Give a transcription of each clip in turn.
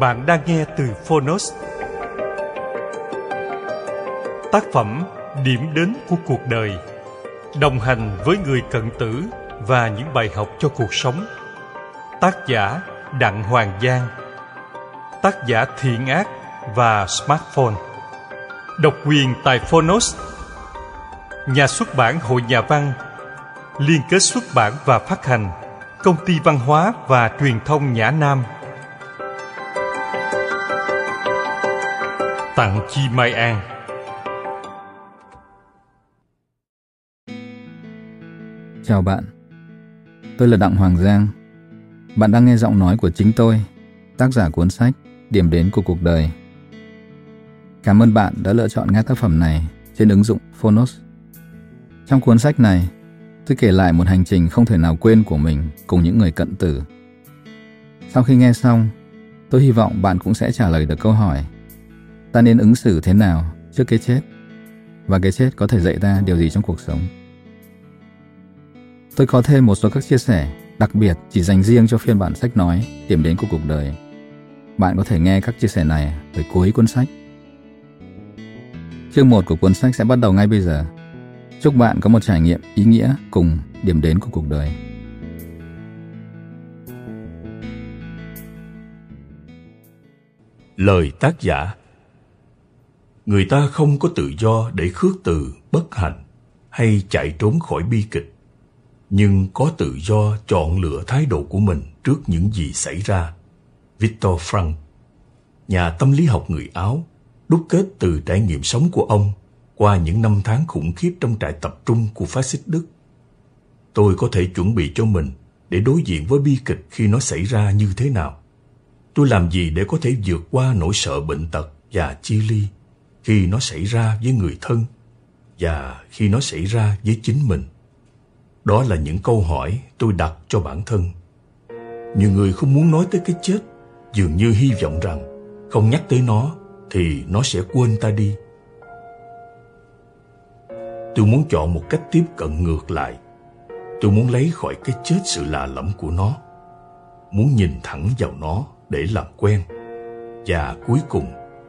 Bạn đang nghe từ Phonos. Tác phẩm Điểm đến của cuộc đời, Đồng hành với người cận tử và những bài học cho cuộc sống. Tác giả Đặng Hoàng Giang. Tác giả Thiện Ác và Smartphone. Độc quyền tại Phonos. Nhà xuất bản Hội Nhà văn. Liên kết xuất bản và phát hành Công ty Văn hóa và Truyền thông Nhã Nam. Tặng Chi Mai An Chào bạn Tôi là Đặng Hoàng Giang Bạn đang nghe giọng nói của chính tôi Tác giả cuốn sách Điểm đến của cuộc đời Cảm ơn bạn đã lựa chọn nghe tác phẩm này trên ứng dụng Phonos. Trong cuốn sách này, tôi kể lại một hành trình không thể nào quên của mình cùng những người cận tử. Sau khi nghe xong, tôi hy vọng bạn cũng sẽ trả lời được câu hỏi ta nên ứng xử thế nào trước cái chết và cái chết có thể dạy ta điều gì trong cuộc sống. Tôi có thêm một số các chia sẻ, đặc biệt chỉ dành riêng cho phiên bản sách nói, điểm đến của cuộc đời. Bạn có thể nghe các chia sẻ này tới cuối cuốn sách. Chương 1 của cuốn sách sẽ bắt đầu ngay bây giờ. Chúc bạn có một trải nghiệm ý nghĩa cùng điểm đến của cuộc đời. Lời tác giả người ta không có tự do để khước từ, bất hạnh, hay chạy trốn khỏi bi kịch. Nhưng có tự do chọn lựa thái độ của mình trước những gì xảy ra. Victor frank, nhà tâm lý học người áo, đúc kết từ trải nghiệm sống của ông qua những năm tháng khủng khiếp trong trại tập trung của phát xít đức. Tôi có thể chuẩn bị cho mình để đối diện với bi kịch khi nó xảy ra như thế nào. Tôi làm gì để có thể vượt qua nỗi sợ bệnh tật và chia ly? Khi nó xảy ra với người thân và khi nó xảy ra với chính mình. Đó là những câu hỏi tôi đặt cho bản thân. Nhiều người không muốn nói tới cái chết, dường như hy vọng rằng không nhắc tới nó thì nó sẽ quên ta đi. Tôi muốn chọn một cách tiếp cận ngược lại. Tôi muốn lấy khỏi cái chết sự lạ lẫm của nó. Muốn nhìn thẳng vào nó để làm quen và cuối cùng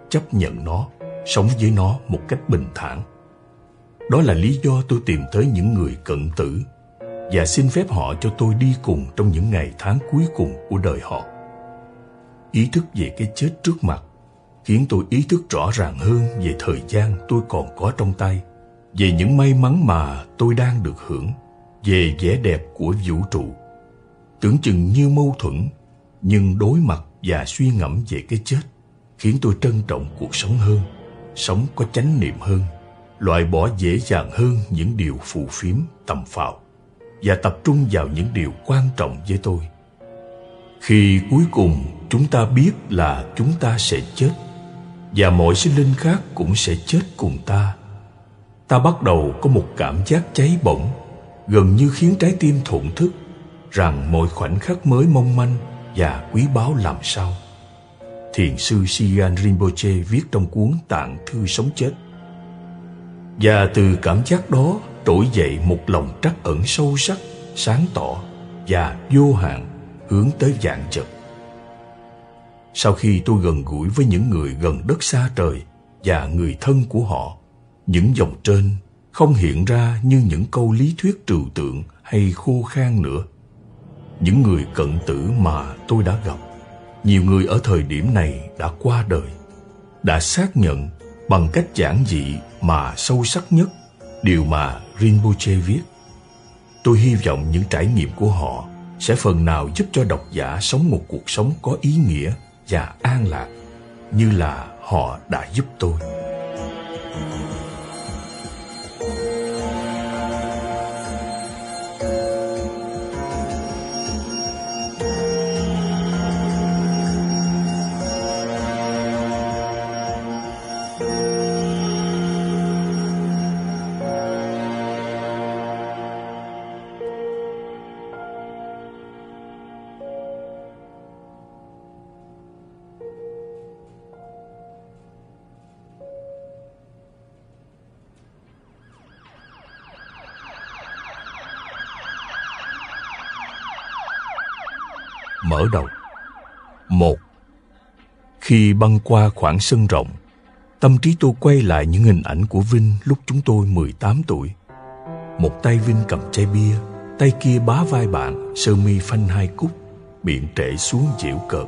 chấp nhận nó sống với nó một cách bình thản. Đó là lý do tôi tìm tới những người cận tử và xin phép họ cho tôi đi cùng trong những ngày tháng cuối cùng của đời họ. Ý thức về cái chết trước mặt khiến tôi ý thức rõ ràng hơn về thời gian tôi còn có trong tay, về những may mắn mà tôi đang được hưởng, về vẻ đẹp của vũ trụ. Tưởng chừng như mâu thuẫn, nhưng đối mặt và suy ngẫm về cái chết khiến tôi trân trọng cuộc sống hơn sống có chánh niệm hơn, loại bỏ dễ dàng hơn những điều phù phiếm tầm phào và tập trung vào những điều quan trọng với tôi. Khi cuối cùng chúng ta biết là chúng ta sẽ chết và mọi sinh linh khác cũng sẽ chết cùng ta, ta bắt đầu có một cảm giác cháy bỏng gần như khiến trái tim thổn thức rằng mọi khoảnh khắc mới mong manh và quý báu làm sao thiền sư Sian Rinpoche viết trong cuốn Tạng Thư Sống Chết. Và từ cảm giác đó trỗi dậy một lòng trắc ẩn sâu sắc, sáng tỏ và vô hạn hướng tới dạng chật. Sau khi tôi gần gũi với những người gần đất xa trời và người thân của họ, những dòng trên không hiện ra như những câu lý thuyết trừu tượng hay khô khan nữa. Những người cận tử mà tôi đã gặp, nhiều người ở thời điểm này đã qua đời, đã xác nhận bằng cách giản dị mà sâu sắc nhất điều mà Rinpoche viết. Tôi hy vọng những trải nghiệm của họ sẽ phần nào giúp cho độc giả sống một cuộc sống có ý nghĩa và an lạc như là họ đã giúp tôi. Mở đầu. Một Khi băng qua khoảng sân rộng, tâm trí tôi quay lại những hình ảnh của Vinh lúc chúng tôi 18 tuổi. Một tay Vinh cầm chai bia, tay kia bá vai bạn, sơ mi phanh hai cúc, miệng trễ xuống dịu cợt,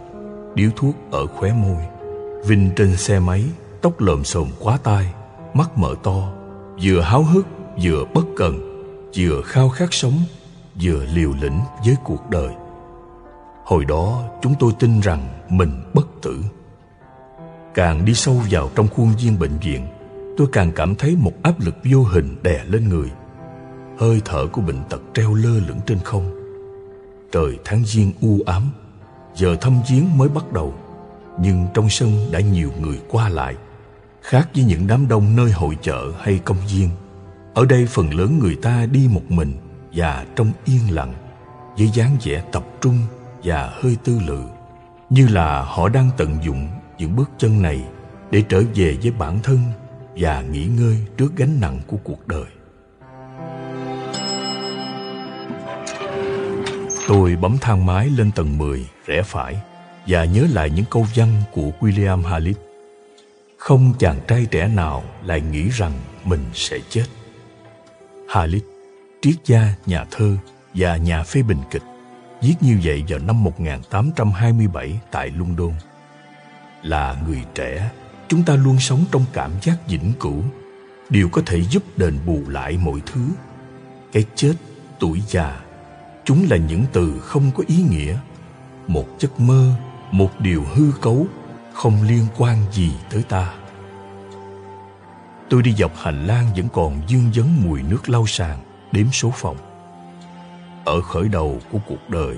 điếu thuốc ở khóe môi. Vinh trên xe máy, tóc lồm xồm quá tai, mắt mở to, vừa háo hức, vừa bất cần, vừa khao khát sống, vừa liều lĩnh với cuộc đời. Hồi đó chúng tôi tin rằng mình bất tử. Càng đi sâu vào trong khuôn viên bệnh viện, Tôi càng cảm thấy một áp lực vô hình đè lên người. Hơi thở của bệnh tật treo lơ lửng trên không. Trời tháng giêng u ám, Giờ thăm viếng mới bắt đầu. Nhưng trong sân đã nhiều người qua lại, Khác với những đám đông nơi hội chợ hay công viên. Ở đây phần lớn người ta đi một mình Và trong yên lặng, Với dáng vẻ tập trung và hơi tư lự như là họ đang tận dụng những bước chân này để trở về với bản thân và nghỉ ngơi trước gánh nặng của cuộc đời. Tôi bấm thang máy lên tầng 10, rẽ phải và nhớ lại những câu văn của William Halit. Không chàng trai trẻ nào lại nghĩ rằng mình sẽ chết. Halit, triết gia, nhà thơ và nhà phê bình kịch viết như vậy vào năm 1827 tại London. Là người trẻ, chúng ta luôn sống trong cảm giác vĩnh cửu, điều có thể giúp đền bù lại mọi thứ. Cái chết, tuổi già, chúng là những từ không có ý nghĩa, một giấc mơ, một điều hư cấu, không liên quan gì tới ta. Tôi đi dọc hành lang vẫn còn dương vấn mùi nước lau sàn, đếm số phòng ở khởi đầu của cuộc đời.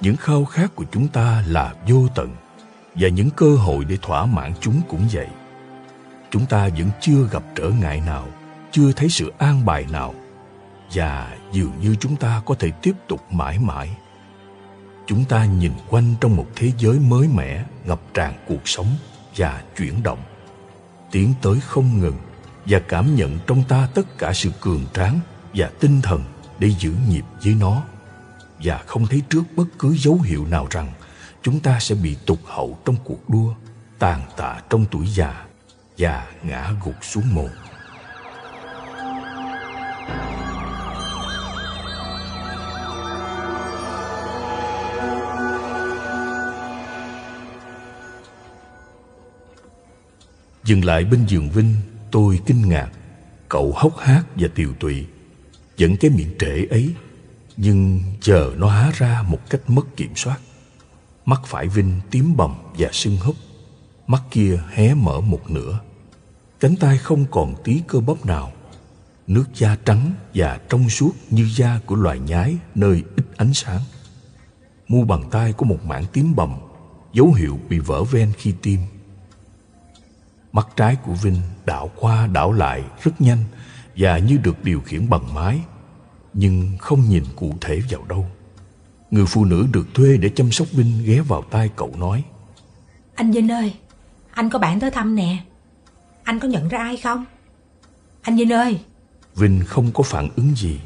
Những khao khát của chúng ta là vô tận, và những cơ hội để thỏa mãn chúng cũng vậy. Chúng ta vẫn chưa gặp trở ngại nào, chưa thấy sự an bài nào, và dường như chúng ta có thể tiếp tục mãi mãi. Chúng ta nhìn quanh trong một thế giới mới mẻ, ngập tràn cuộc sống và chuyển động. Tiến tới không ngừng và cảm nhận trong ta tất cả sự cường tráng và tinh thần để giữ nhịp với nó và không thấy trước bất cứ dấu hiệu nào rằng chúng ta sẽ bị tụt hậu trong cuộc đua, tàn tạ trong tuổi già và ngã gục xuống mồ. Dừng lại bên giường Vinh, tôi kinh ngạc. Cậu hốc hác và tiều tụy vẫn cái miệng trễ ấy, Nhưng giờ nó há ra một cách mất kiểm soát. Mắt phải Vinh tím bầm và sưng húp, Mắt kia hé mở một nửa. Cánh tay không còn tí cơ bắp nào. Nước da trắng và trong suốt như da của loài nhái nơi ít ánh sáng. Mu bàn tay có một mảng tím bầm, Dấu hiệu bị vỡ ven khi tiêm Mắt trái của Vinh đảo qua đảo lại rất nhanh và như được điều khiển bằng máy, nhưng không nhìn cụ thể vào đâu. Người phụ nữ được thuê để chăm sóc Vinh ghé vào tai cậu nói. Anh Vinh ơi, anh có bạn tới thăm nè. Anh có nhận ra ai không? Anh Vinh ơi! Vinh không có phản ứng gì.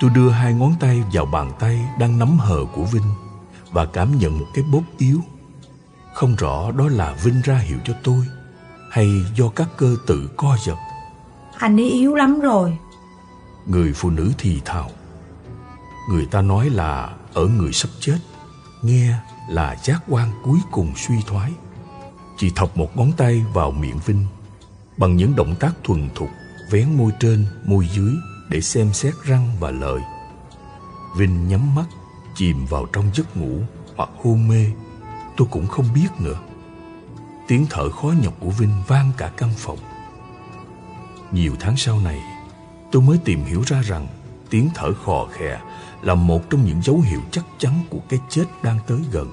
Tôi đưa hai ngón tay vào bàn tay đang nắm hờ của Vinh và cảm nhận một cái bóp yếu. Không rõ đó là Vinh ra hiệu cho tôi hay do các cơ tự co giật. Anh ấy yếu lắm rồi. Người phụ nữ thì thào. Người ta nói là ở người sắp chết, nghe là giác quan cuối cùng suy thoái. Chị thọc một ngón tay vào miệng Vinh bằng những động tác thuần thục vén môi trên, môi dưới để xem xét răng và lợi. Vinh nhắm mắt, chìm vào trong giấc ngủ hoặc hôn mê, tôi cũng không biết nữa. Tiếng thở khó nhọc của Vinh vang cả căn phòng. Nhiều tháng sau này, tôi mới tìm hiểu ra rằng tiếng thở khò khè là một trong những dấu hiệu chắc chắn của cái chết đang tới gần.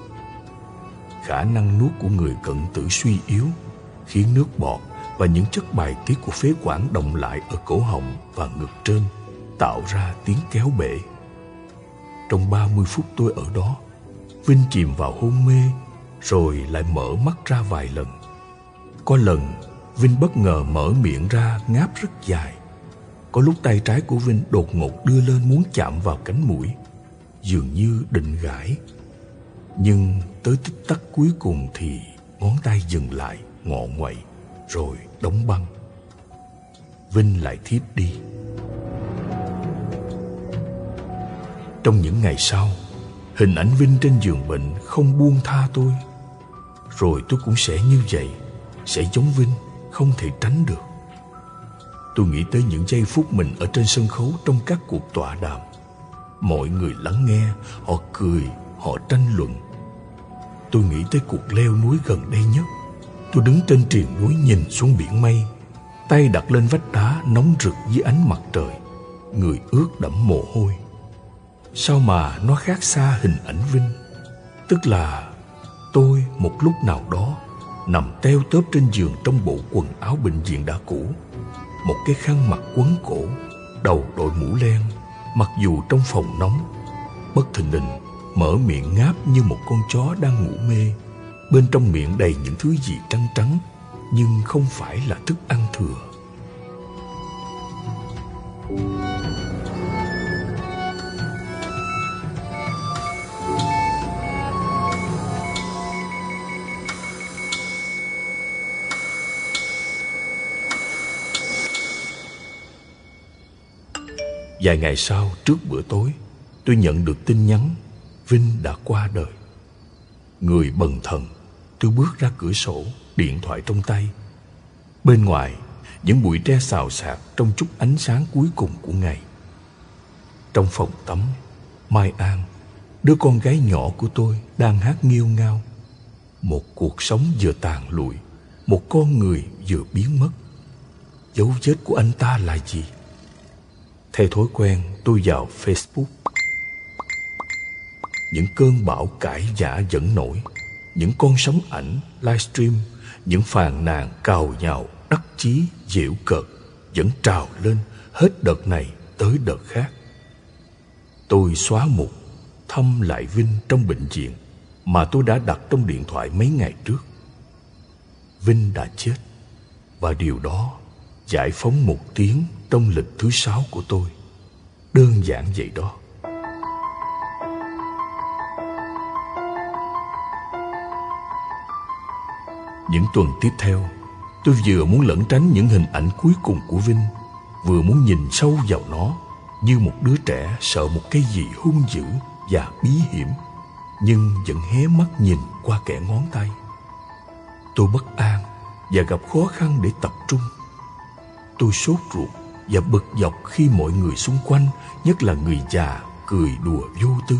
Khả năng nuốt của người cận tử suy yếu khiến nước bọt và những chất bài tiết của phế quản động lại ở cổ họng và ngực trên tạo ra tiếng kéo bể. Trong 30 phút tôi ở đó, Vinh chìm vào hôn mê rồi lại mở mắt ra vài lần. Có lần Vinh bất ngờ mở miệng ra ngáp rất dài. Có lúc tay trái của Vinh đột ngột đưa lên muốn chạm vào cánh mũi, dường như định gãi. Nhưng tới tích tắc cuối cùng thì ngón tay dừng lại, ngọ nguậy, rồi đóng băng. Vinh lại thiếp đi. Trong những ngày sau, hình ảnh Vinh trên giường bệnh không buông tha tôi. Rồi tôi cũng sẽ như vậy, sẽ giống Vinh, không thể tránh được. Tôi nghĩ tới những giây phút mình ở trên sân khấu trong các cuộc tọa đàm. Mọi người lắng nghe, họ cười, họ tranh luận. Tôi nghĩ tới cuộc leo núi gần đây nhất. Tôi đứng trên triền núi nhìn xuống biển mây, tay đặt lên vách đá nóng rực dưới ánh mặt trời, người ướt đẫm mồ hôi. Sao mà nó khác xa hình ảnh Vinh Tức là tôi một lúc nào đó Nằm teo tớp trên giường trong bộ quần áo bệnh viện đã cũ. Một cái khăn mặt quấn cổ, Đầu đội mũ len, Mặc dù trong phòng nóng, Bất thình lình Mở miệng ngáp như một con chó đang ngủ mê. Bên trong miệng đầy những thứ gì trắng trắng, Nhưng không phải là thức ăn thừa. Vài ngày sau, trước bữa tối, Tôi nhận được tin nhắn, Vinh đã qua đời. Người bần thần, Tôi bước ra cửa sổ, Điện thoại trong tay. Bên ngoài, Những bụi tre xào xạc Trong chút ánh sáng cuối cùng của ngày. Trong phòng tắm, Mai An, Đứa con gái nhỏ của tôi Đang hát nghiêu ngao. Một cuộc sống vừa tàn lụi, Một con người vừa biến mất. Dấu vết của anh ta là gì? Theo thói quen, tôi vào Facebook. Những cơn bão cãi giả vẫn nổi. Những con sóng ảnh livestream Những phàn nàn cào nhào, đắc chí dịu cợt Vẫn trào lên hết đợt này tới đợt khác. Tôi xóa mục, thăm lại Vinh trong bệnh viện Mà tôi đã đặt trong điện thoại mấy ngày trước. Vinh đã chết Và điều đó giải phóng một tiếng trong lịch thứ sáu của tôi. Đơn giản vậy đó. Những tuần tiếp theo, tôi vừa muốn lẩn tránh những hình ảnh cuối cùng của Vinh, vừa muốn nhìn sâu vào nó như một đứa trẻ sợ một cái gì hung dữ và bí hiểm, nhưng vẫn hé mắt nhìn qua kẻ ngón tay. Tôi bất an và gặp khó khăn để tập trung. Tôi sốt ruột và bực dọc khi mọi người xung quanh, nhất là người già, cười đùa vô tư.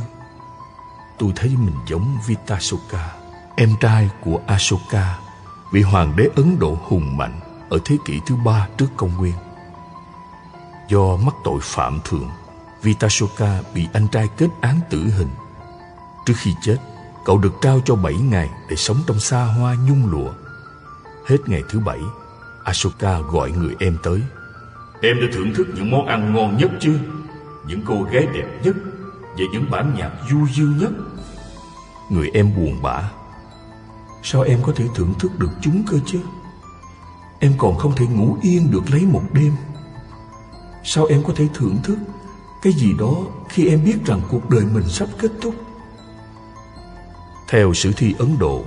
Tôi thấy mình giống Vitasoka, em trai của Asoka, vị hoàng đế Ấn Độ hùng mạnh ở thế kỷ thứ ba trước công nguyên. Do mắc tội phạm thượng, Vitasoka bị anh trai kết án tử hình. Trước khi chết, cậu được trao cho bảy ngày để sống trong xa hoa nhung lụa. Hết ngày thứ bảy, Asoka gọi người em tới. Em đã thưởng thức những món ăn ngon nhất chưa? Những cô gái đẹp nhất và những bản nhạc du dương nhất. Người em buồn bã. Sao em có thể thưởng thức được chúng cơ chứ? Em còn không thể ngủ yên được lấy một đêm. Sao em có thể thưởng thức cái gì đó khi em biết rằng cuộc đời mình sắp kết thúc. Theo sử thi Ấn Độ,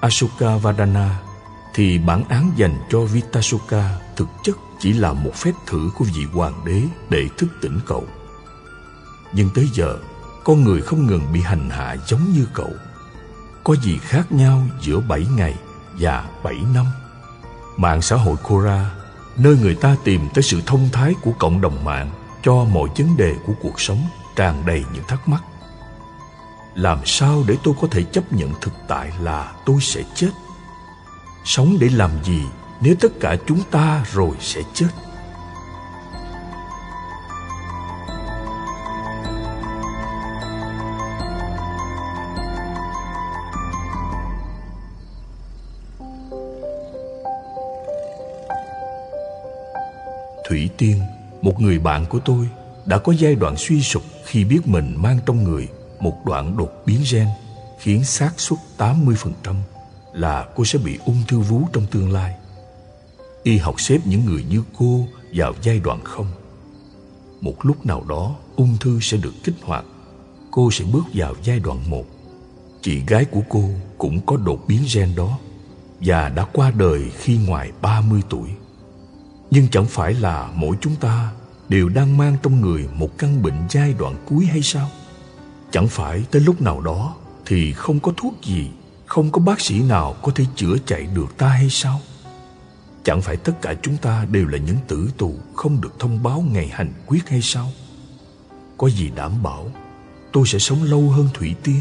Ashoka Vadana thì bản án dành cho Vitasoka thực chất chỉ là một phép thử của vị hoàng đế để thức tỉnh cậu. Nhưng tới giờ, con người không ngừng bị hành hạ giống như cậu. Có gì khác nhau giữa 7 ngày và 7 năm? Mạng xã hội Quora, nơi người ta tìm tới sự thông thái của cộng đồng mạng cho mọi vấn đề của cuộc sống tràn đầy những thắc mắc. Làm sao để tôi có thể chấp nhận thực tại là tôi sẽ chết? Sống để làm gì nếu tất cả chúng ta rồi sẽ chết? Thủy Tiên, một người bạn của tôi, đã có giai đoạn suy sụp khi biết mình mang trong người một đoạn đột biến gen khiến xác suất 80% là cô sẽ bị ung thư vú trong tương lai. Y học xếp những người như cô vào giai đoạn không. Một lúc nào đó ung thư sẽ được kích hoạt, cô sẽ bước vào giai đoạn một. Chị gái của cô cũng có đột biến gen đó và đã qua đời khi ngoài 30 tuổi. Nhưng chẳng phải là mỗi chúng ta đều đang mang trong người một căn bệnh giai đoạn cuối hay sao? Chẳng phải tới lúc nào đó thì không có thuốc gì, không có bác sĩ nào có thể chữa chạy được ta hay sao? Chẳng phải tất cả chúng ta đều là những tử tù không được thông báo ngày hành quyết hay sao? Có gì đảm bảo tôi sẽ sống lâu hơn Thủy Tiên?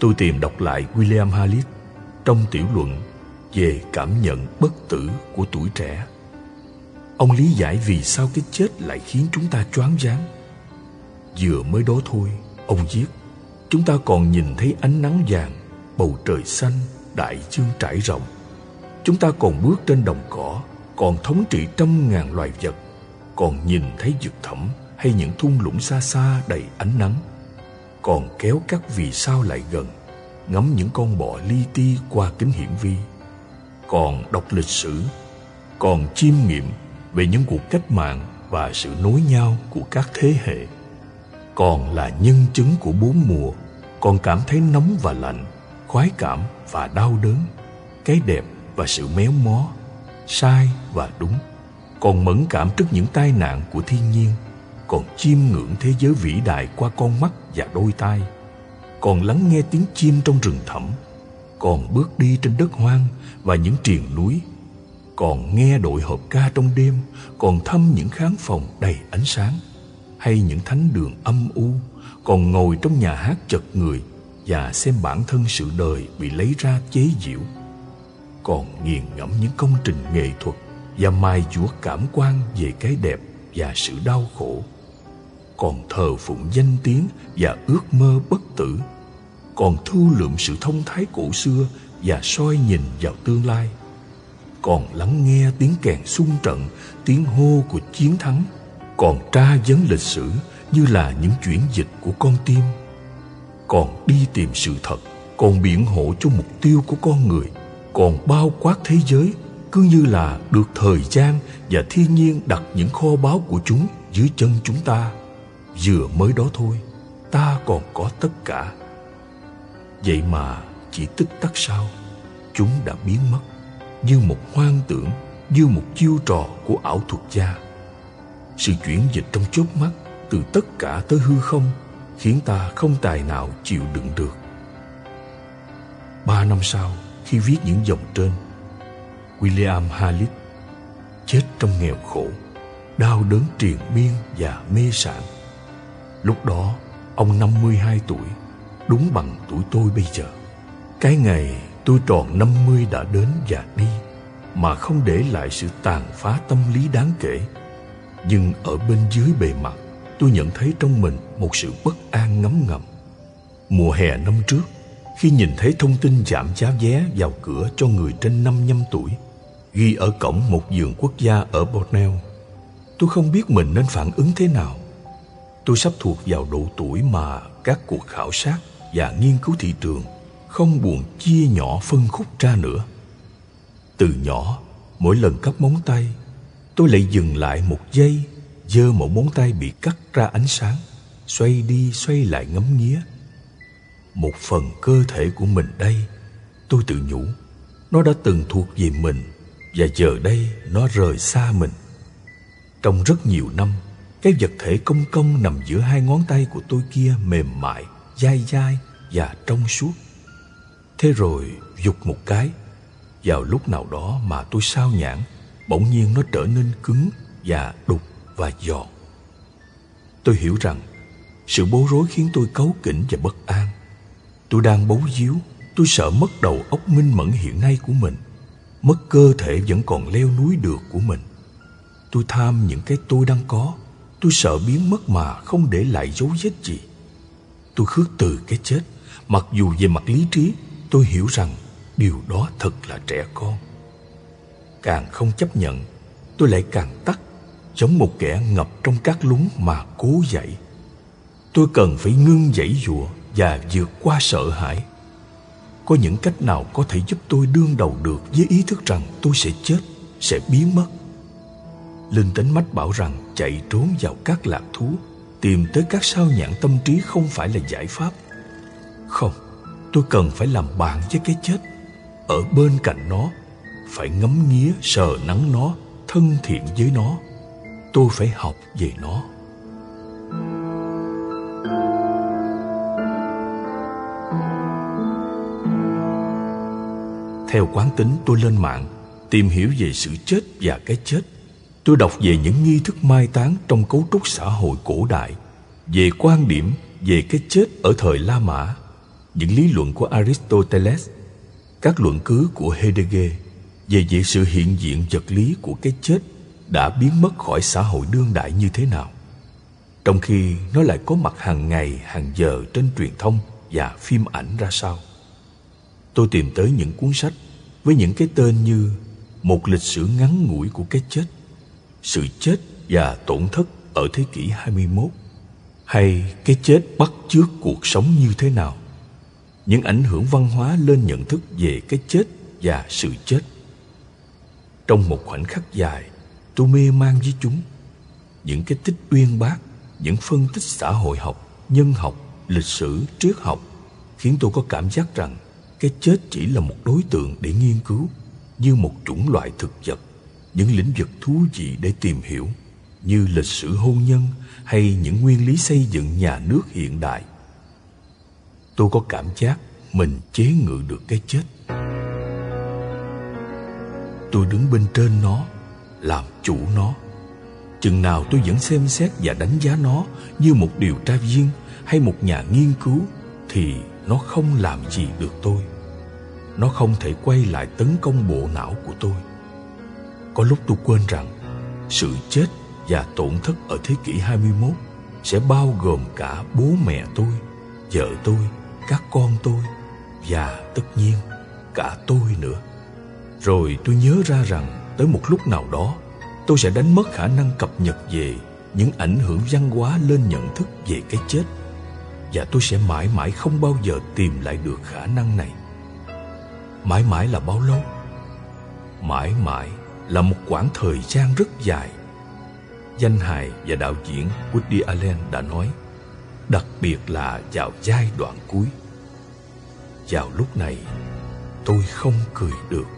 Tôi tìm đọc lại William Hallit trong tiểu luận về cảm nhận bất tử của tuổi trẻ. Ông lý giải vì sao cái chết lại khiến chúng ta choáng váng. Vừa mới đó thôi, ông viết, chúng ta còn nhìn thấy ánh nắng vàng, bầu trời xanh, đại dương trải rộng. Chúng ta còn bước trên đồng cỏ, còn thống trị trăm ngàn loài vật, còn nhìn thấy vực thẳm hay những thung lũng xa xa đầy ánh nắng, còn kéo các vì sao lại gần, ngắm những con bọ li ti qua kính hiển vi, còn đọc lịch sử, còn chiêm nghiệm về những cuộc cách mạng và sự nối nhau của các thế hệ. Còn là nhân chứng của bốn mùa còn cảm thấy nóng và lạnh khoái cảm và đau đớn. Cái đẹp và sự méo mó, sai và đúng. Còn mẫn cảm trước những tai nạn của thiên nhiên, còn chiêm ngưỡng thế giới vĩ đại qua con mắt và đôi tai. Còn lắng nghe tiếng chim trong rừng thẳm, còn bước đi trên đất hoang và những triền núi. Còn nghe đội hợp ca trong đêm, còn thăm những khán phòng đầy ánh sáng. Hay những thánh đường âm u, còn ngồi trong nhà hát chật người và xem bản thân sự đời bị lấy ra chế giễu còn nghiền ngẫm những công trình nghệ thuật và mài chúa cảm quan về cái đẹp và sự đau khổ. Còn thờ phụng danh tiếng và ước mơ bất tử. Còn thu lượm sự thông thái cổ xưa và soi nhìn vào tương lai. Còn lắng nghe tiếng kèn xung trận, tiếng hô của chiến thắng. Còn tra vấn lịch sử như là những chuyển dịch của con tim. Còn đi tìm sự thật, còn biện hộ cho mục tiêu của con người còn bao quát thế giới, cứ như là được thời gian và thiên nhiên đặt những kho báu của chúng dưới chân chúng ta. Vừa mới đó thôi, ta còn có tất cả. Vậy mà chỉ tích tắc sau chúng đã biến mất như một hoang tưởng, như một chiêu trò của ảo thuật gia. Sự chuyển dịch trong chớp mắt từ tất cả tới hư không khiến ta không tài nào chịu đựng được. Ba năm sau khi viết những dòng trên william Halit chết trong nghèo khổ đau đớn triền miên và mê sản lúc đó ông 52 tuổi đúng bằng tuổi tôi bây giờ cái ngày tôi tròn 50 đã đến và đi mà không để lại sự tàn phá tâm lý đáng kể. Nhưng ở bên dưới bề mặt, tôi nhận thấy trong mình một sự bất an ngấm ngầm. Mùa hè năm trước, khi nhìn thấy thông tin giảm giá vé vào cửa cho người trên 55 tuổi, ghi ở cổng một vườn quốc gia ở Borneo, tôi không biết mình nên phản ứng thế nào. Tôi sắp thuộc vào độ tuổi mà các cuộc khảo sát và nghiên cứu thị trường không buồn chia nhỏ phân khúc ra nữa. Từ nhỏ, mỗi lần cắt móng tay, tôi lại dừng lại một giây giơ một móng tay bị cắt ra ánh sáng xoay đi xoay lại ngắm nghía một phần cơ thể của mình đây. Tôi tự nhủ, nó đã từng thuộc về mình và giờ đây nó rời xa mình. Trong rất nhiều năm, cái vật thể công công nằm giữa hai ngón tay của tôi kia mềm mại, dai dai và trong suốt. Thế rồi dục một cái, vào lúc nào đó mà tôi sao nhãn bỗng nhiên nó trở nên cứng và đục và giòn. Tôi hiểu rằng sự bối rối khiến tôi cấu kỉnh và bất an tôi đang bấu víu tôi sợ mất đầu óc minh mẫn hiện nay của mình. Mất cơ thể vẫn còn leo núi được của mình. Tôi tham những cái tôi đang có, tôi sợ biến mất mà không để lại dấu vết gì. Tôi khước từ cái chết, mặc dù về mặt lý trí, tôi hiểu rằng điều đó thật là trẻ con. Càng không chấp nhận, tôi lại càng tắt, giống một kẻ ngập trong các lúng mà cố dậy. Tôi cần phải ngưng dãy dụa và vượt qua sợ hãi. Có những cách nào có thể giúp tôi đương đầu được với ý thức rằng tôi sẽ chết, sẽ biến mất? Linh tính mách bảo rằng chạy trốn vào các lạc thú, tìm tới các sao nhãn tâm trí không phải là giải pháp. Không, tôi cần phải làm bạn với cái chết. Ở bên cạnh nó, phải ngắm nghía, sờ nắng nó, thân thiện với nó. Tôi phải học về nó. Theo quán tính, tôi lên mạng, tìm hiểu về sự chết và cái chết. Tôi đọc về những nghi thức mai táng trong cấu trúc xã hội cổ đại, về quan điểm về cái chết ở thời la mã, những lý luận của aristoteles, các luận cứ của heidegger về việc sự hiện diện vật lý của cái chết đã biến mất khỏi xã hội đương đại như thế nào. Trong khi nó lại có mặt hàng ngày, hàng giờ trên truyền thông và phim ảnh ra sao? Tôi tìm tới những cuốn sách với những cái tên như một lịch sử ngắn ngủi của cái chết, sự chết và tổn thất ở thế kỷ 21 hay cái chết bắt chước cuộc sống như thế nào. Những ảnh hưởng văn hóa lên nhận thức về cái chết và sự chết. Trong một khoảnh khắc dài, tôi mê man với chúng. Những cái tích uyên bác, những phân tích xã hội học, nhân học, lịch sử, triết học, khiến tôi có cảm giác rằng cái chết chỉ là một đối tượng để nghiên cứu, như một chủng loại thực vật, những lĩnh vực thú vị để tìm hiểu, như lịch sử hôn nhân hay những nguyên lý xây dựng nhà nước hiện đại. Tôi có cảm giác mình chế ngự được cái chết. Tôi đứng bên trên nó, làm chủ nó. Chừng nào tôi vẫn xem xét và đánh giá nó như một điều tra viên hay một nhà nghiên cứu, thì nó không làm gì được tôi. Nó không thể quay lại tấn công bộ não của tôi. Có lúc tôi quên rằng sự chết và tổn thất ở thế kỷ 21 sẽ bao gồm cả bố mẹ tôi, vợ tôi, các con tôi và tất nhiên cả tôi nữa. Rồi tôi nhớ ra rằng tới một lúc nào đó tôi sẽ đánh mất khả năng cập nhật về những ảnh hưởng văn hóa lên nhận thức về cái chết và tôi sẽ mãi mãi không bao giờ tìm lại được khả năng này. Mãi mãi là bao lâu? Mãi mãi là một quãng thời gian rất dài. Danh hài và đạo diễn Woody Allen đã nói, đặc biệt là vào giai đoạn cuối. Vào lúc này, tôi không cười được.